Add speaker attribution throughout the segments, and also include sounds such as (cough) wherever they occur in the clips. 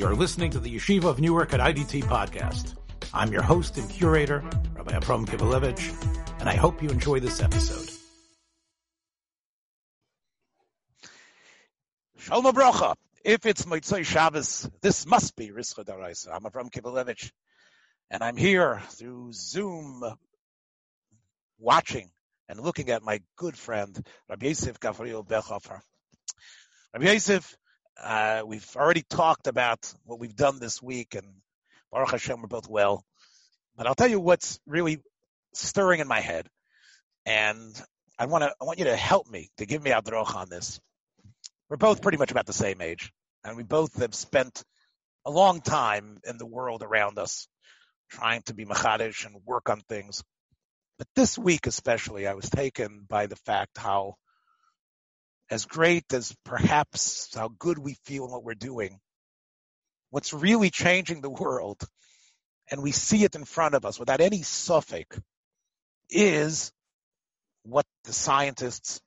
Speaker 1: You're listening to the Yeshiva of Newark at IDT podcast. I'm your host and curator, Rabbi Abram Kivelevitz, and I hope you enjoy this episode.
Speaker 2: Shalom Abracha. If it's Moitzoi Shabbos, this must be Rischa Daraisa. I'm Abram Kivelevitz, and I'm here through Zoom watching and looking at my good friend, Rabbi Yosef Gavriel Bechhofer. Rabbi Yosef, uh, we've already talked about what we've done this week, and Baruch Hashem, we're both well. But I'll tell you what's really stirring in my head, and I want to I want you to help me to give me adroch on this. We're both pretty much about the same age, and we both have spent a long time in the world around us, trying to be machadish and work on things. But this week especially, I was taken by the fact how as great as perhaps how good we feel in what we're doing, what's really changing the world, and we see it in front of us without any suffix, is what the scientists,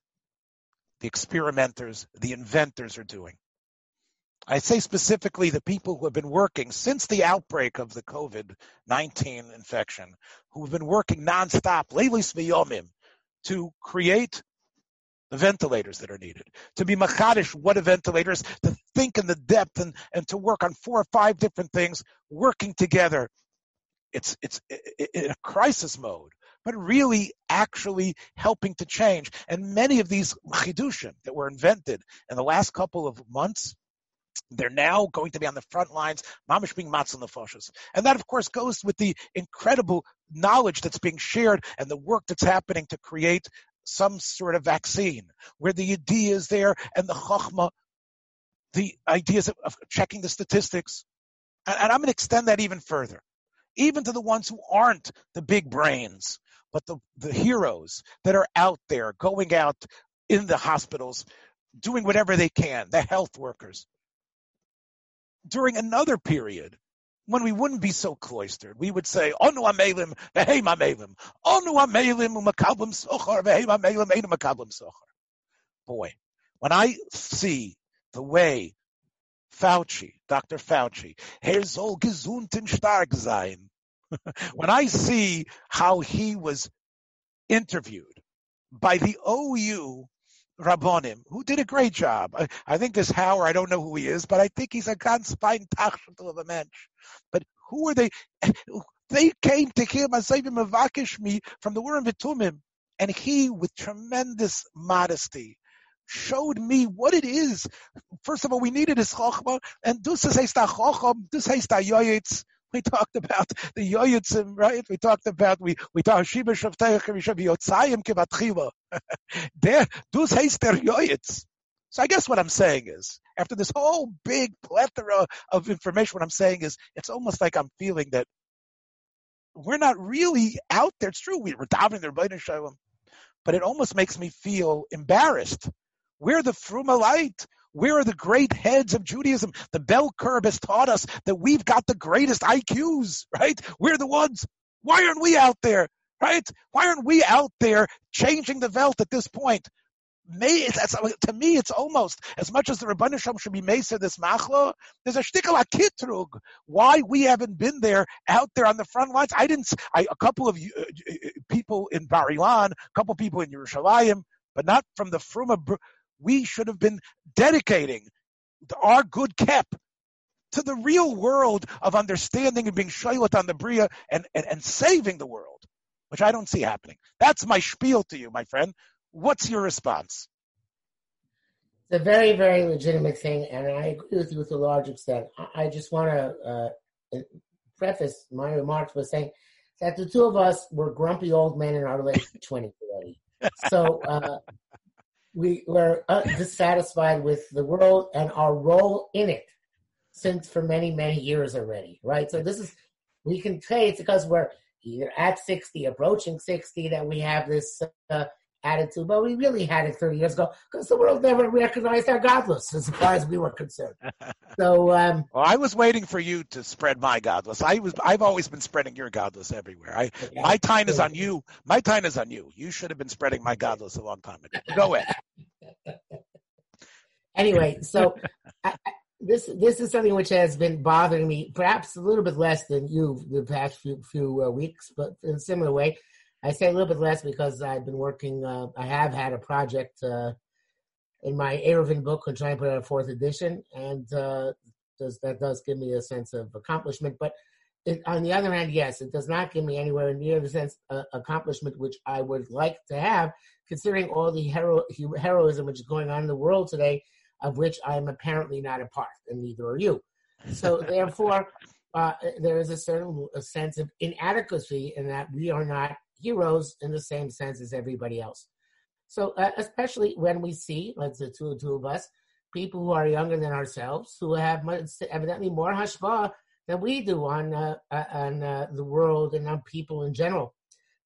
Speaker 2: the experimenters, the inventors are doing. I say specifically the people who have been working since the outbreak of the COVID-19 infection, who have been working nonstop, leilis v'yomim, to create the ventilators that are needed, to be machadish, what are ventilators, to think in the depth and, and to work on four or five different things, working together. It's, it's in a crisis mode, but really actually helping to change. And many of these chidushim that were invented in the last couple of months, they're now going to be on the front lines, mamish being matzah nefashos. And that, of course, goes with the incredible knowledge that's being shared and the work that's happening to create some sort of vaccine where the idea is there and the chachma, the ideas of, of checking the statistics. And, and I'm going to extend that even further, even to the ones who aren't the big brains, but the, the heroes that are out there going out in the hospitals, doing whatever they can, the health workers. During another period when we wouldn't be so cloistered. We would say, Onu amelim, vehem amelim. Onu amelim umakablim sochar, vehem amelim ein umakablim sochar. Boy, when I see the way Fauci, Dr. Fauci, er soll gesund und stark sein. (laughs) when I see how he was interviewed by the OU Rabbonim, who did a great job. I, I, think this Hauer, I don't know who he is, but I think he's a ganz fein Tachshatel of a mensch. But who are they? (laughs) They came to him, Asayim Mavakish me from the Urim Vitumim, and he, with tremendous modesty, showed me what it is. First of all, we needed his chokhmah, and dus heißt da chokhmah, dus heißt da yoyitz, we talked about the yoyitzim, right? We talked about we we talked shiba shavtayach vishav yotzayim kevatchila. (laughs) There, those heißt der yoyitz. So I guess what I'm saying is, after this whole big plethora of information, what I'm saying is, it's almost like I'm feeling that we're not really out there. It's true, we were davening the Rebbeinu Shalom, but it almost makes me feel embarrassed. We're the Fruma light. Where are the great heads of Judaism? The bell curve has taught us that we've got the greatest IQs, right? We're the ones. Why aren't we out there, right? Why aren't we out there changing the Welt at this point? May, to me, it's almost as much as the Rabbanah Shalom should be mesa this machlo. There's a shtickle akitrug. Why we haven't been there out there on the front lines? I didn't. I, a couple of uh, uh people in Bar Ilan, a couple people in Yerushalayim, but not from the Fruma we should have been dedicating our good kep to the real world of understanding and being shaylat on the bria and, and, and saving the world, which I don't see happening. That's my spiel to you, my friend. What's your response?
Speaker 3: It's a very, very legitimate thing, and I agree with you to a large extent. I, I just want to uh, preface my remarks by saying that the two of us were grumpy old men in our late (laughs) 20s already. So uh, we were dissatisfied with the world and our role in it since for many many years already right? So this is we can say it's because we're either at 60 approaching 60 that we have this uh, attitude but we really had it 30 years ago because the world never recognized our godless as far as we were concerned (laughs) so um,
Speaker 2: well i was waiting for you to spread my godless. I was i've always been spreading your godless everywhere. I my time is on you. My time is on you. You should have been spreading my godless a long time ago. Go ahead. (laughs)
Speaker 3: Anyway so I, this this is something which has been bothering me, perhaps a little bit less than you the past few few uh, weeks, but in a similar way. I say a little bit less because I've been working. Uh, I have had a project uh, in my Eruvin book and trying to put out a fourth edition, and uh, does that does give me a sense of accomplishment. But it, on the other hand, yes, it does not give me anywhere near the sense uh, accomplishment which I would like to have, considering all the hero, heroism which is going on in the world today, of which I am apparently not a part, and neither are you. So (laughs) therefore, uh, there is a certain a sense of inadequacy in that we are not heroes in the same sense as everybody else. So uh, especially when we see, like the two, two of us, people who are younger than ourselves, who have much, evidently more hashpah than we do on uh, uh, on uh, the world and on people in general.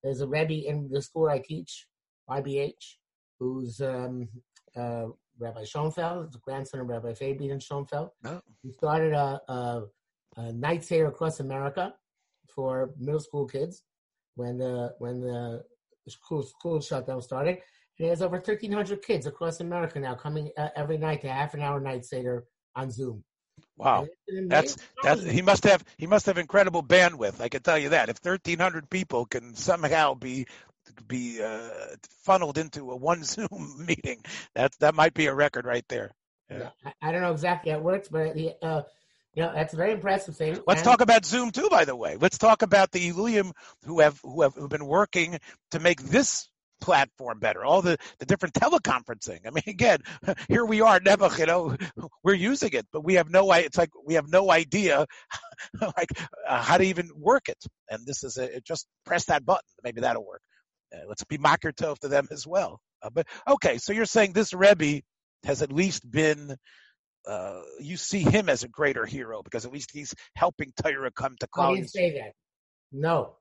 Speaker 3: There's a rebbe in the school I teach, IBH, who's um, uh, Rabbi Schonfeld, the grandson of Rabbi Fabian Schonfeld. Oh. He started a, a, a night seder across America for middle school kids when the when the school school shutdown started. And he has over 1,300 kids across America now coming uh, every night to half an hour night seder on Zoom.
Speaker 2: Wow, that's that's he must have he must have incredible bandwidth. I can tell you that if 1,300 people can somehow be be uh, funneled into a one (laughs) Zoom meeting, that that might be a record right there.
Speaker 3: Yeah. yeah I, don't know exactly how it works, but uh, you know that's a very impressive thing.
Speaker 2: Let's and, talk about Zoom too, by the way. Let's talk about the Iluyim who have who have who've been working to make this platform better, all the, the different teleconferencing. I mean, (laughs) again, here we are, Nebuch, you know, (laughs) we're using it, but we have no, it's like we have no idea (laughs) like uh, how to even work it. And this is a, just press that button. Maybe that'll work. Uh, let's be Makar Tov to them as well. Uh, but okay, so you're saying this Rebbe has at least been, uh, you see him as a greater hero because at least he's helping Torah come to
Speaker 3: cloud. I didn't say that. No.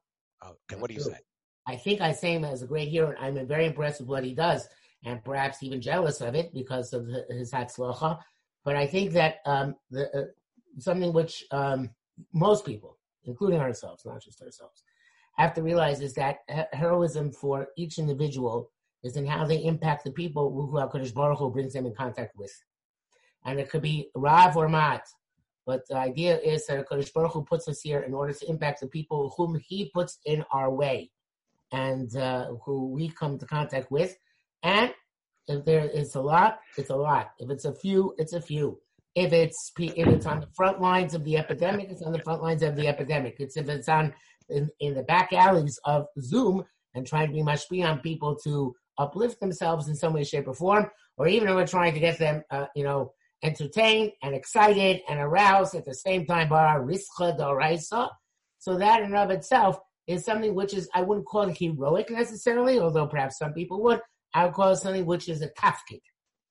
Speaker 2: Okay, what do you say?
Speaker 3: I think I say him as a great hero. I'm very impressed with what he does, and perhaps even jealous of it because of his hatzlacha. But I think that um, the, uh, something which um, most people, including ourselves, not just ourselves, have to realize is that heroism for each individual is in how they impact the people who HaKadosh Baruch Hu brings them in contact with. And it could be Rav or Mat, but the idea is that HaKadosh Baruch Hu puts us here in order to impact the people whom he puts in our way and uh, who we come to contact with. And if there is a lot, it's a lot. If it's a few, it's a few. If it's if it's on the front lines of the epidemic, it's on the front lines of the epidemic. It's if it's on in, in the back alleys of Zoom and trying to be mashpi on people to uplift themselves in some way, shape, or form, or even if we're trying to get them, uh, you know, entertained and excited and aroused at the same time. So that in and of itself is something which is, I wouldn't call it heroic necessarily, although perhaps some people would. I would call it something which is a tafkid,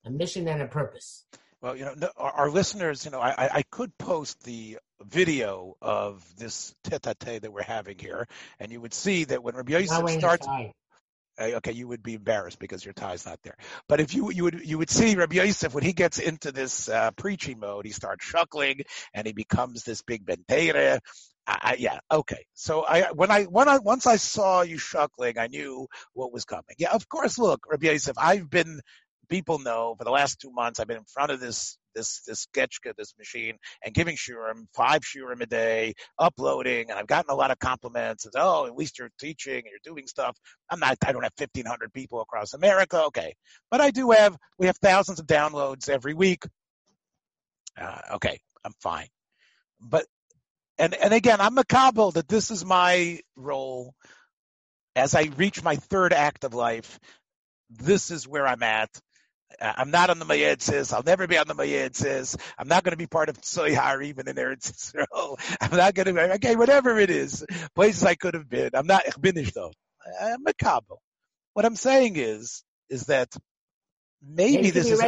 Speaker 3: a mission and a purpose.
Speaker 2: Well, you know, our, our listeners, you know, I, I could post the video of this tete-a-tete that we're having here, and you would see that when Rabbi Yosef starts, okay, you would be embarrassed because your tie's not there. But if you you would you would see Rabbi Yosef when he gets into this uh, preaching mode, he starts chuckling and he becomes this big bentere. I, yeah, okay. So I when I when I once I saw you chuckling, I knew what was coming. Yeah, of course. Look, Rabbi Yosef, I've been people know for the last two months I've been in front of this this this sketchka, this machine, and giving shiurim five shiurim a day, uploading, and I've gotten a lot of compliments. Oh, at least you're teaching and you're doing stuff. I'm not. I don't have 1,500 people across America. Okay, but I do have. We have thousands of downloads every week. Uh, okay, I'm fine. But and and again, I'm a that this is my role as I reach my third act of life. This is where I'm at. Uh, I'm not on the Mayetzis. I'll never be on the Mayetzis. I'm not going to be part of Tzoyhar even in Eretz Yisrael. (laughs) I'm not going to be, okay, whatever it is, places I could have been. I'm not, ich though. I'm a Kabul. What I'm saying is, is that maybe this is.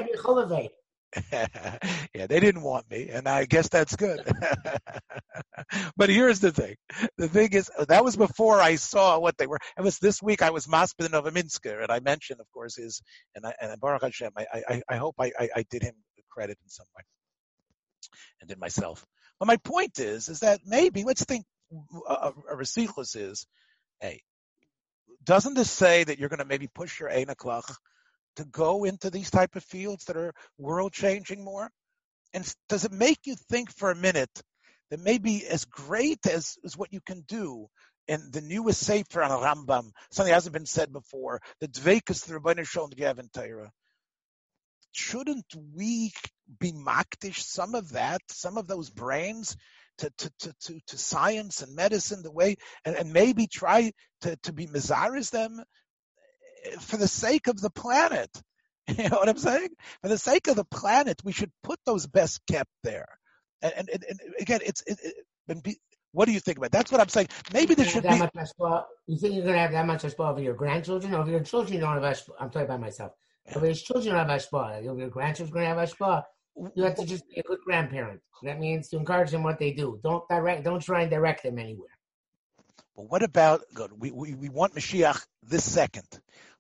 Speaker 2: (laughs) yeah, they didn't want me, and I guess that's good. (laughs) but here's the thing: the thing is, that was before I saw what they were. It was this week. I was Maspin Novominsker, and I mentioned, of course, his and I, and Baruch Hashem. I, I, I hope I, I, I did him credit in some way, and did myself. But my point is, is that maybe let's think a, a is, hey, doesn't this say that you're going to maybe push your einaklach to go into these type of fields that are world changing more. And does it make you think for a minute that may be as great as, as what you can do in the newest Sefer on Rambam, something that hasn't been said before, the Dveikus, the Rabbeinu Shalom Gavin Torah, shouldn't we be makdish some of that, some of those brains to, to, to, to, to science and medicine the way, and, and maybe try to, to be mizaris them for the sake of the planet. (laughs) You know what I'm saying? For the sake of the planet, we should put those best kept there. And, and, and again, it's it, it, be, what do you think about? It? That's what I'm saying. Maybe there should be.
Speaker 3: you think you're going to have that much hashpah over your grandchildren, or over your children? You don't have hashpah. I'm talking about myself. Yeah. Over your children, don't have hashpah. Over your grandchildren, going to have hashpah. You have to just be a good grandparent. That means to encourage them what they do. Don't direct. Don't try and direct them anywhere.
Speaker 2: Well, what about good? We, we, we want Mashiach this second,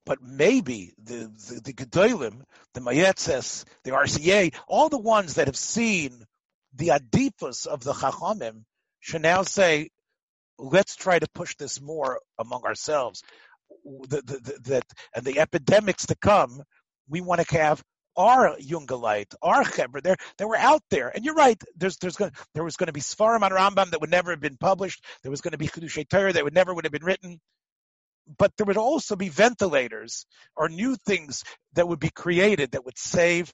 Speaker 2: but maybe the the, the Gedolim, the Mayetzes, the RCA, all the ones that have seen the adifus of the Chachamim should now say, let's try to push this more among ourselves. The, the, the, that and the epidemics to come, we want to have our Jungelite, our Chebra, they they were out there. And you're right. There's there's going there was going to be Sfarim on Rambam that would never have been published. There was going to be Chidushay Torah that would never would have been written. But there would also be ventilators or new things that would be created that would save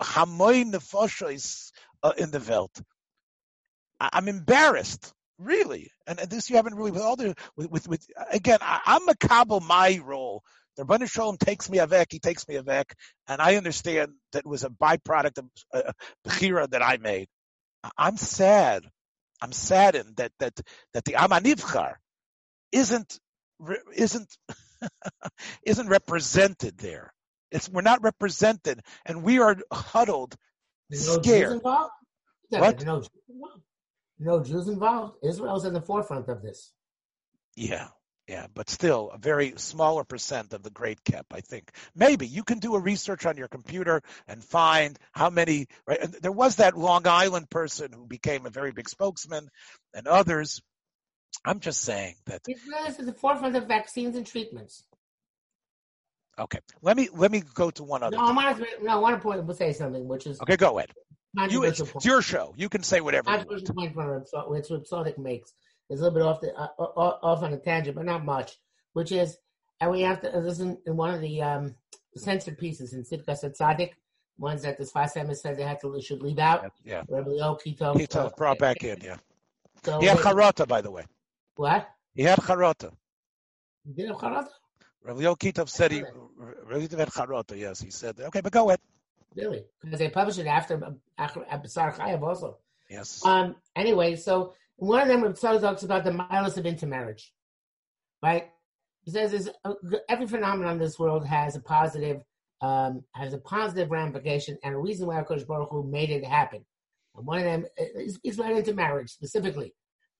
Speaker 2: Hamoy Nefoshes uh, in the Welt. I'm embarrassed, really. And, and, this you haven't really with all the with with, with again. I, am a Kabul my role the Rebbeinu Shalom takes me avek, he takes me avek, and I understand that was a byproduct of uh, Bechira that I made. I'm sad. I'm saddened that that that the Amanivchar isn't isn't (laughs) isn't represented there. It's we're not represented, and we are huddled,
Speaker 3: no
Speaker 2: scared.
Speaker 3: what? No, no Jews involved. Israel's in the forefront of this.
Speaker 2: Yeah, yeah, but still a very smaller percent of the great kep, I think. Maybe you can do a research on your computer and find how many. Right, and there was that Long Island person who became a very big spokesman, and others. I'm just saying that
Speaker 3: Israel is at the forefront of vaccines and treatments.
Speaker 2: Okay, let me let me go to one other.
Speaker 3: No, I want to, no, I want to point, say something, which is
Speaker 2: okay. Go ahead. You, it's, it's, your show. You can say whatever. Controversial
Speaker 3: point from which Tzadok makes is a little bit off the uh, off on a tangent, but not much. Which is, and we have to listen in one of the um, censored pieces in Tzidkas Tzaddik, ones that the Sfas Emes said they had to should leave out.
Speaker 2: Yeah.
Speaker 3: Rabbi Leo
Speaker 2: Kito. Kito brought back in. Yeah. So he had charata, by the way.
Speaker 3: What?
Speaker 2: He had charata.
Speaker 3: He did have charata.
Speaker 2: Leo Kitov said he. Rabbi had charata. Yes, he said. Okay, but go ahead.
Speaker 3: Really? Because they published it after after Absar Chayav also.
Speaker 2: Yes.
Speaker 3: Um. Anyway, so one of them talks about the miles of intermarriage, right? He says is uh, every phenomenon in this world has a positive um, has a positive ramification and a reason why Hakadosh Baruch Hu made it happen. And one of them is, is right into marriage specifically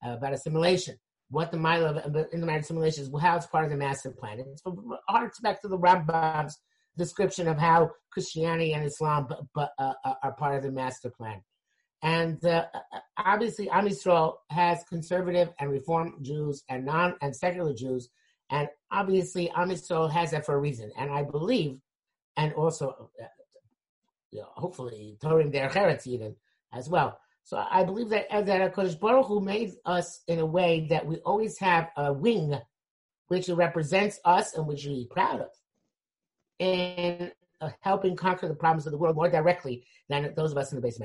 Speaker 3: uh, about assimilation. What the mile of in the marriage assimilation is, how it's part of the master plan. It's harks back to the Rambam's description of how Christianity and Islam uh, are part of the master plan. And uh, obviously, Am Yisrael has conservative and reform Jews and non and secular Jews, and obviously, Am Yisrael has that for a reason. And I believe, and also, uh, you know, hopefully, Torim their even as well. So I believe that uh, that Hakadosh Baruch Hu made us in a way that we always have a wing, which represents us and which we're proud of, and uh, helping conquer the problems of the world more directly than those of us in the base.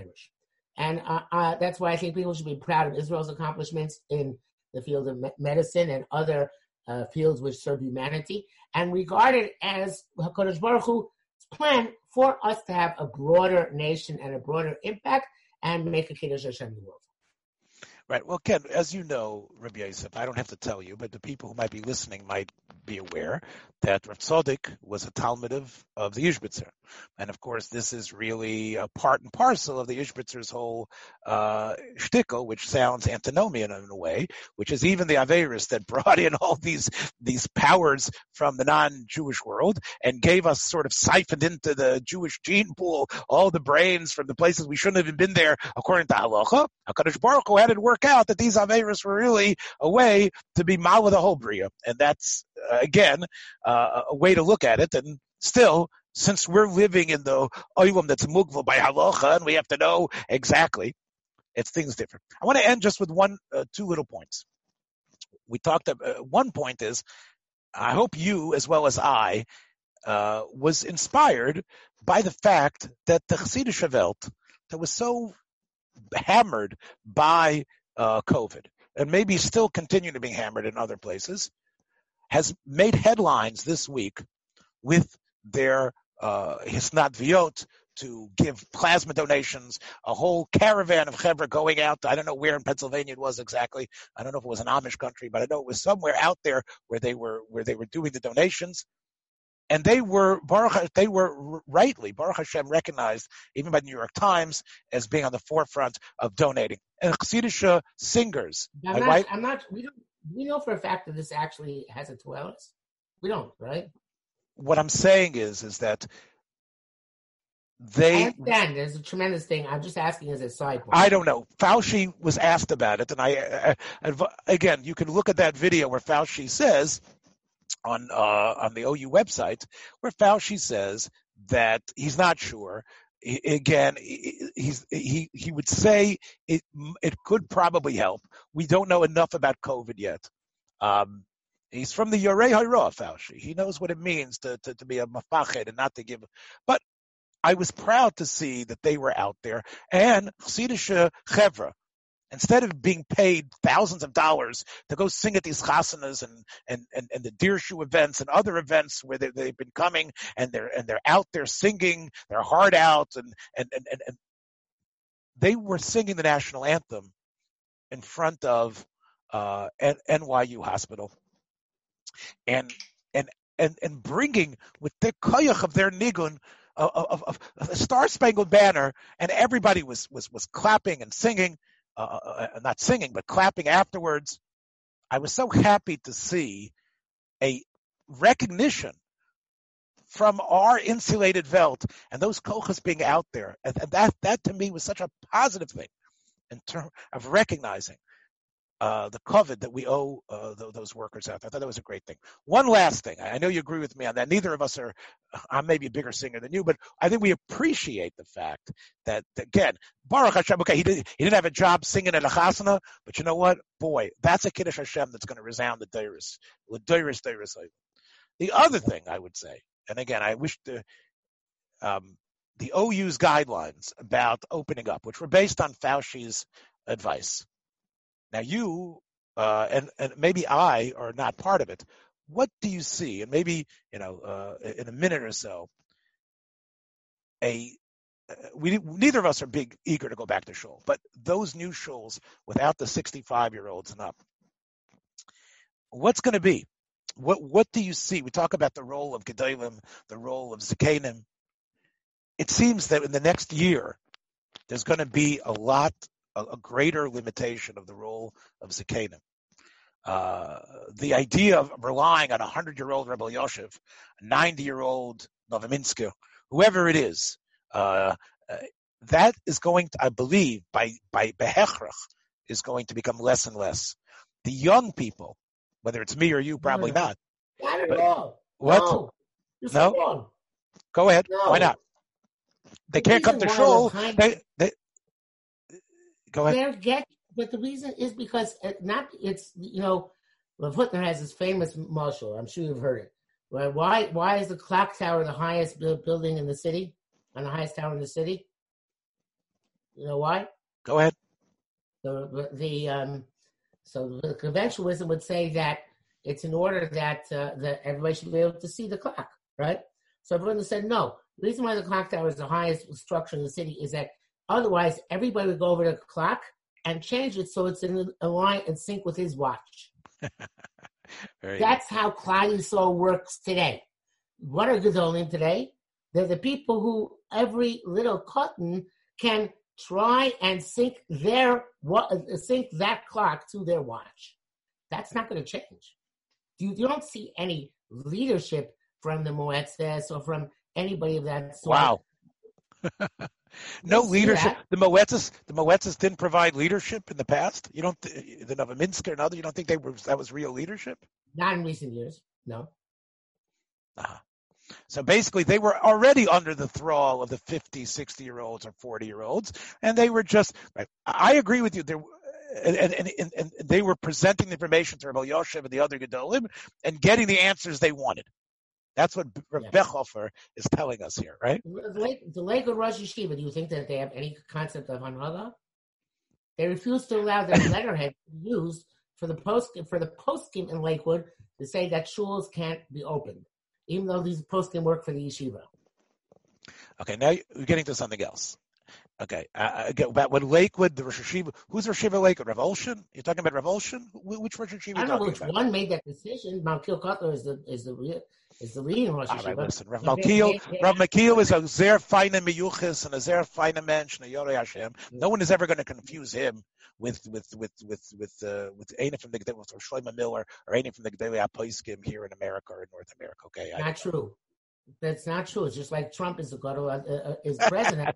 Speaker 3: And uh, uh, that's why I think people should be proud of Israel's accomplishments in the field of me- medicine and other uh, fields which serve humanity, and regard it as Hakadosh Baruch Hu's plan for us to have a broader nation and a broader impact and make a Kiddush in the world.
Speaker 2: Right. Well, Ken, as you know, Rabbi Yosef, I don't have to tell you, but the people who might be listening might be aware that Rav Tzadok was a Talmud of, of the Ishbitzer. And of course, this is really a part and parcel of the Ishbitzer's whole uh, shtickle, which sounds antinomian in a way, which is even the Averis that (laughs) brought in all these these powers from the non-Jewish world and gave us sort of siphoned into the Jewish gene pool all the brains from the places we shouldn't have been there, according to Halacha. HaKadosh Baruch Hu had it work out that these Averis were really a way to be mal with the whole Bria. And that's, again, uh, a way to look at it. And still, since we're living in the oilam that's mugval by halacha, and we have to know exactly, it's things different. I want to end just with one, uh, two little points. We talked. Uh, one point is, I hope you as well as I uh, was inspired by the fact that the Chassidish Welt that was so hammered by uh, COVID and maybe still continue to be hammered in other places, has made headlines this week with their uh, Hisnat Viot to give plasma donations, a whole caravan of chevra going out. I don't know where in Pennsylvania it was exactly. I don't know if it was an Amish country, but I know it was somewhere out there where they were where they were doing the donations. And they were Baruch, they were rightly Baruch Hashem recognized even by the New York Times as being on the forefront of donating. And Chassidish singers,
Speaker 3: I'm not, right? I'm not. We don't. We know for a fact that this actually has a toilets. We don't, right?
Speaker 2: What I'm saying is, is that they
Speaker 3: I understand. There's a tremendous thing. I'm just asking as a side point.
Speaker 2: I don't know. Fauci was asked about it, and I, I, I again, you can look at that video where Fauci says on uh, on the OU website where Fauci says that he's not sure. Again, he's he he would say it it could probably help. We don't know enough about COVID yet. Um, he's from the Yorei Hayra, Fauci. He knows what it means to, to, to be a mafached and not to give. But I was proud to see that they were out there and Chassidish Chevra, instead of being paid thousands of dollars to go sing at these chasanas and, and, and, and the Dirshu events and other events where they, they've been coming and they're, and they're out there singing their heart out and, and, and, and, and they were singing the national anthem in front of uh, NYU Hospital. And, and, and, and bringing with the koyach of their nigun of, of, the Star Spangled Banner, and everybody was was was clapping and singing, uh, uh, uh, not singing but clapping afterwards. I was so happy to see a recognition from our insulated Welt and those kochas being out there, and, and that that to me was such a positive thing in terms of recognizing uh, the COVID that we owe uh, those workers out. There. I thought that was a great thing. One last thing. I know you agree with me on that. Neither of us are, I'm maybe a bigger singer than you, but I think we appreciate the fact that, again, Baruch Hashem, okay, he, did, he didn't have a job singing at a chasana, but you know what? Boy, that's a Kiddush Hashem that's going to resound the Deiris. Deiris, Deiris. The other thing I would say, and again, I wish to, um, the OU's guidelines about opening up, which were based on Fauci's advice now you uh, and and maybe I are not part of it. What do you see? And maybe you know uh, in a minute or so, a uh, we neither of us are big eager to go back to shul, but those new shuls without the 65 year olds and up, what's going to be? What what do you see? We talk about the role of gedolim, the role of zakanim. It seems that in the next year, there's going to be a lot a, a greater limitation of the role of Zakanim. Uh, the idea of relying on a hundred-year-old Rebbe Yoshev, a ninety-year-old Novominsker, whoever it is, uh, uh, that is going to, I believe, by by behechrach, is going to become less and less. The young people, whether it's me or you, probably
Speaker 3: no,
Speaker 2: not.
Speaker 3: Not at all.
Speaker 2: What?
Speaker 3: No.
Speaker 2: no? Go ahead.
Speaker 3: No.
Speaker 2: Why not? They
Speaker 3: The
Speaker 2: can't come to shul. They, they, go ahead.
Speaker 3: They're get, but the reason is because it not it's you know, Rav has his famous marshal. I'm sure you've heard it. Why why why is the clock tower the highest bu- building in the city? On the highest tower in the city? You know why?
Speaker 2: Go ahead.
Speaker 3: The the um, so the conventionalism would say that it's in order that uh, that everybody should be able to see the clock, right? So everyone said no. The reason why the clock tower is the highest structure in the city is that otherwise everybody would go over to the clock and change it so it's in a line and sync with his watch. (laughs) That's how Klal Yisrael works today. What are Gedolim today? They're the people who every little cotton can try and sync their sync that clock to their watch. That's not going to change. You, you don't see any leadership from the Moetzes or from anybody of that sort.
Speaker 2: Wow. (laughs) no leadership. The Moetzes, the Moetzes didn't provide leadership in the past. You don't, th- the Novominsker and other. You don't think they were that was real leadership?
Speaker 3: Not in recent years. No.
Speaker 2: Uh-huh. So basically, they were already under the thrall of the 50, 60 year olds or 40 year olds, and they were just. I agree with you. There, and, and, and, and they were presenting the information to Rabbi Yoshev and the other Gedolim and getting the answers they wanted. That's what Rabbi yeah. Bechhofer is telling us here, right?
Speaker 3: The, Lakewood Rosh Yeshiva, do you think that they have any concept of Hanhala? They refuse to allow their (laughs) letterhead to be used for the post for the poskim in Lakewood to say that shuls can't be opened, even though these poskim work for the yeshiva.
Speaker 2: Okay, now we're getting to something else. Okay, uh, again, about when Lakewood, the Rosh Hashiva, who's Rosh Hashiva Lakewood? Revulsion? You're talking about Revulsion? Which Rosh Hashiva?
Speaker 3: I
Speaker 2: don't
Speaker 3: know which
Speaker 2: about?
Speaker 3: one made that decision. Malkiel Kotler is the is the is the leading Rosh Hashiva.
Speaker 2: All right, listen, Rav Malkiel, Rav Malkiel is a zer feine miyuchis and a zer feine mensch and a yorei Hashem. No one is ever going to confuse him with with with with with uh, with any from the with Shlomo Miller or any from the Gedolei HaPoskim here in America or in North America. Okay,
Speaker 3: not true. That's not true. It's just like Trump is a uh, uh, is (laughs) president.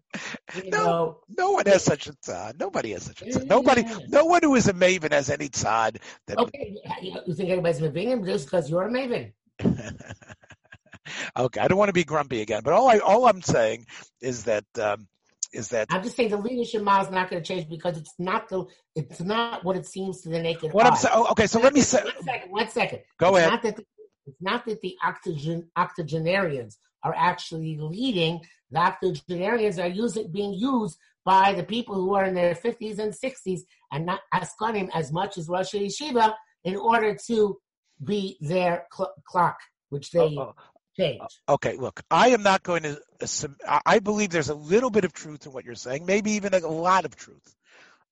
Speaker 2: no, know. no one has such a tzad. Nobody has such a tzad. Nobody, no one who is a maven has any tzad.
Speaker 3: That okay, you think anybody's a maven just because you're a maven? (laughs)
Speaker 2: okay, I don't want to be grumpy again, but all I all I'm saying is that um, is that
Speaker 3: I'm just saying the leadership model is not going to change because it's not the it's not what it seems to the naked
Speaker 2: what
Speaker 3: eye.
Speaker 2: I'm saying. Oh, okay, so let me say
Speaker 3: one second. One second.
Speaker 2: Go
Speaker 3: it's
Speaker 2: ahead.
Speaker 3: Not that the, it's not that the octogen, octogenarians are actually leading. The octogenarians are using, being used by the people who are in their 50s and 60s and not Askanim as much as Rosh Yeshiva in order to be their cl- clock, which they oh, change.
Speaker 2: Uh, okay, look, I am not going to assume, I believe there's a little bit of truth in what you're saying, maybe even a lot of truth.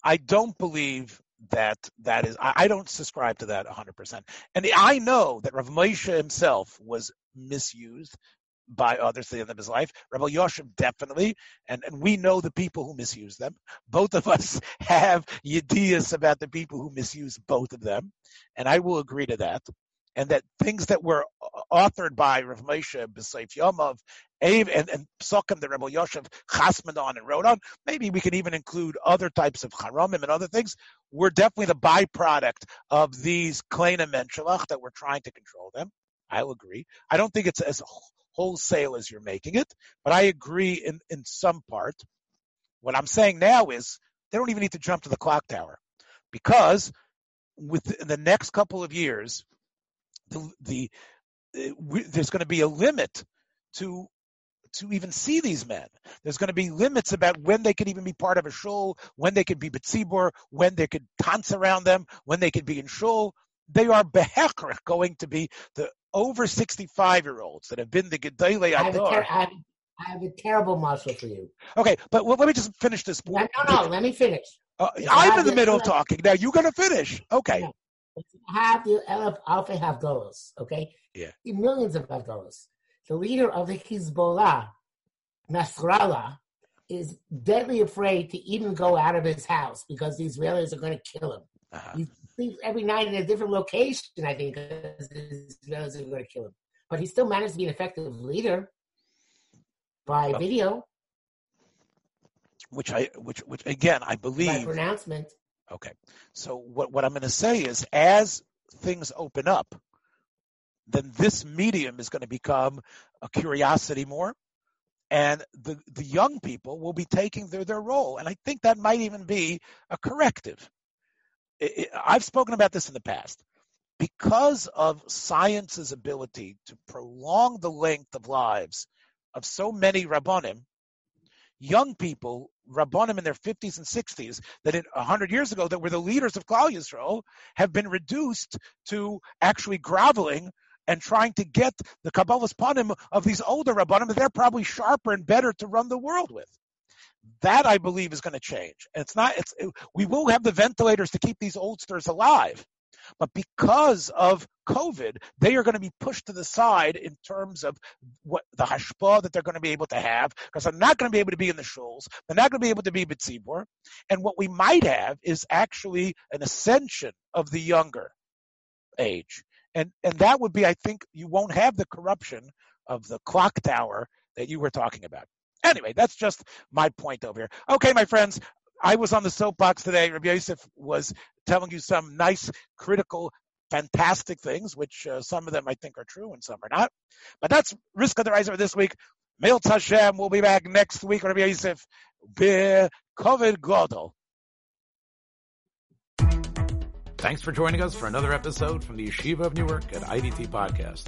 Speaker 2: I don't believe that that is I, don't subscribe to that 100%. And I know that Rav Moshe himself was misused by others at the end of his life. Rabbi Yoshim definitely, and, and we know the people who misuse them. Both of us (laughs) have ideas about the people who misuse both of them, and I will agree to that. And that things that were authored by Rav Moshe B'Seif Yomov, and, and Psokim that Rabbi Yoshev Chasman on and wrote on, maybe we can even include other types of Haramim and other things, were definitely the byproduct of these Kleina Menshalach that we're trying to control them. I'll agree. I don't think it's as wholesale as you're making it, but I agree in, in some part. What I'm saying now is they don't even need to jump to the clock tower because within the next couple of years, the, the eh, we, there's going to be a limit to to even see these men. There's going to be limits about when they could even be part of a shul, when they could be betzibur, when they could dance around them, when they could be in shul. They are behekrach (laughs) going to be the over 65 year olds that have been the Gedolei
Speaker 3: I, I, have a terrible muscle for you.
Speaker 2: Okay, but well, let me just finish this.
Speaker 3: No, no, no let me finish.
Speaker 2: Uh, I'm in the middle of talking. Now you're going to finish. Okay. Yeah.
Speaker 3: Have the Alpha Havdolos, okay?
Speaker 2: Yeah.
Speaker 3: Millions of Havdolos. The leader of the Hezbollah, Nasrallah, is deadly afraid to even go out of his house because the Israelis are going to kill him. Uh-huh. He sleeps every night in a different location, I think, because Israelis are going to kill him. But he still managed to be an effective leader by oh. video.
Speaker 2: Which I, which, which again, I believe. By
Speaker 3: pronouncement.
Speaker 2: Okay. So what, what I'm going to say is as things open up, then this medium is going to become a curiosity more. And the, the young people will be taking their, their role. And I think that might even be a corrective. It, I've spoken about this in the past. Because of science's ability to prolong the length of lives of so many Rabbonim, young people, Rabbonim in their 50s and 60s, that in 100 years ago that were the leaders of Klal Yisrael, have been reduced to actually groveling and trying to get the Kabbalah's panim of these older Rabbanim that they're probably sharper and better to run the world with. That I believe is going to change. It's not, it's, it, we will have the ventilators to keep these oldsters alive. But because of COVID, they are going to be pushed to the side in terms of what the hashpah that they're going to be able to have, because they're not going to be able to be in the shuls. They're not going to be able to be betzibur. And what we might have is actually an ascension of the younger age. And, and that would be, I think, you won't have the corruption of the clock tower that you were talking about. Anyway, that's just my point over here. Okay, my friends, I was on the soapbox today. Rabbi Yosef was telling you some nice critical fantastic things, which uh, some of them I think are true and some are not. But that's Rischa Daraisa for this week. Mil Tashem will be back next week. Rabbi Yosef, be COVID Godel.
Speaker 1: Thanks for joining us for another episode from the Yeshiva of Newark at IDT Podcast.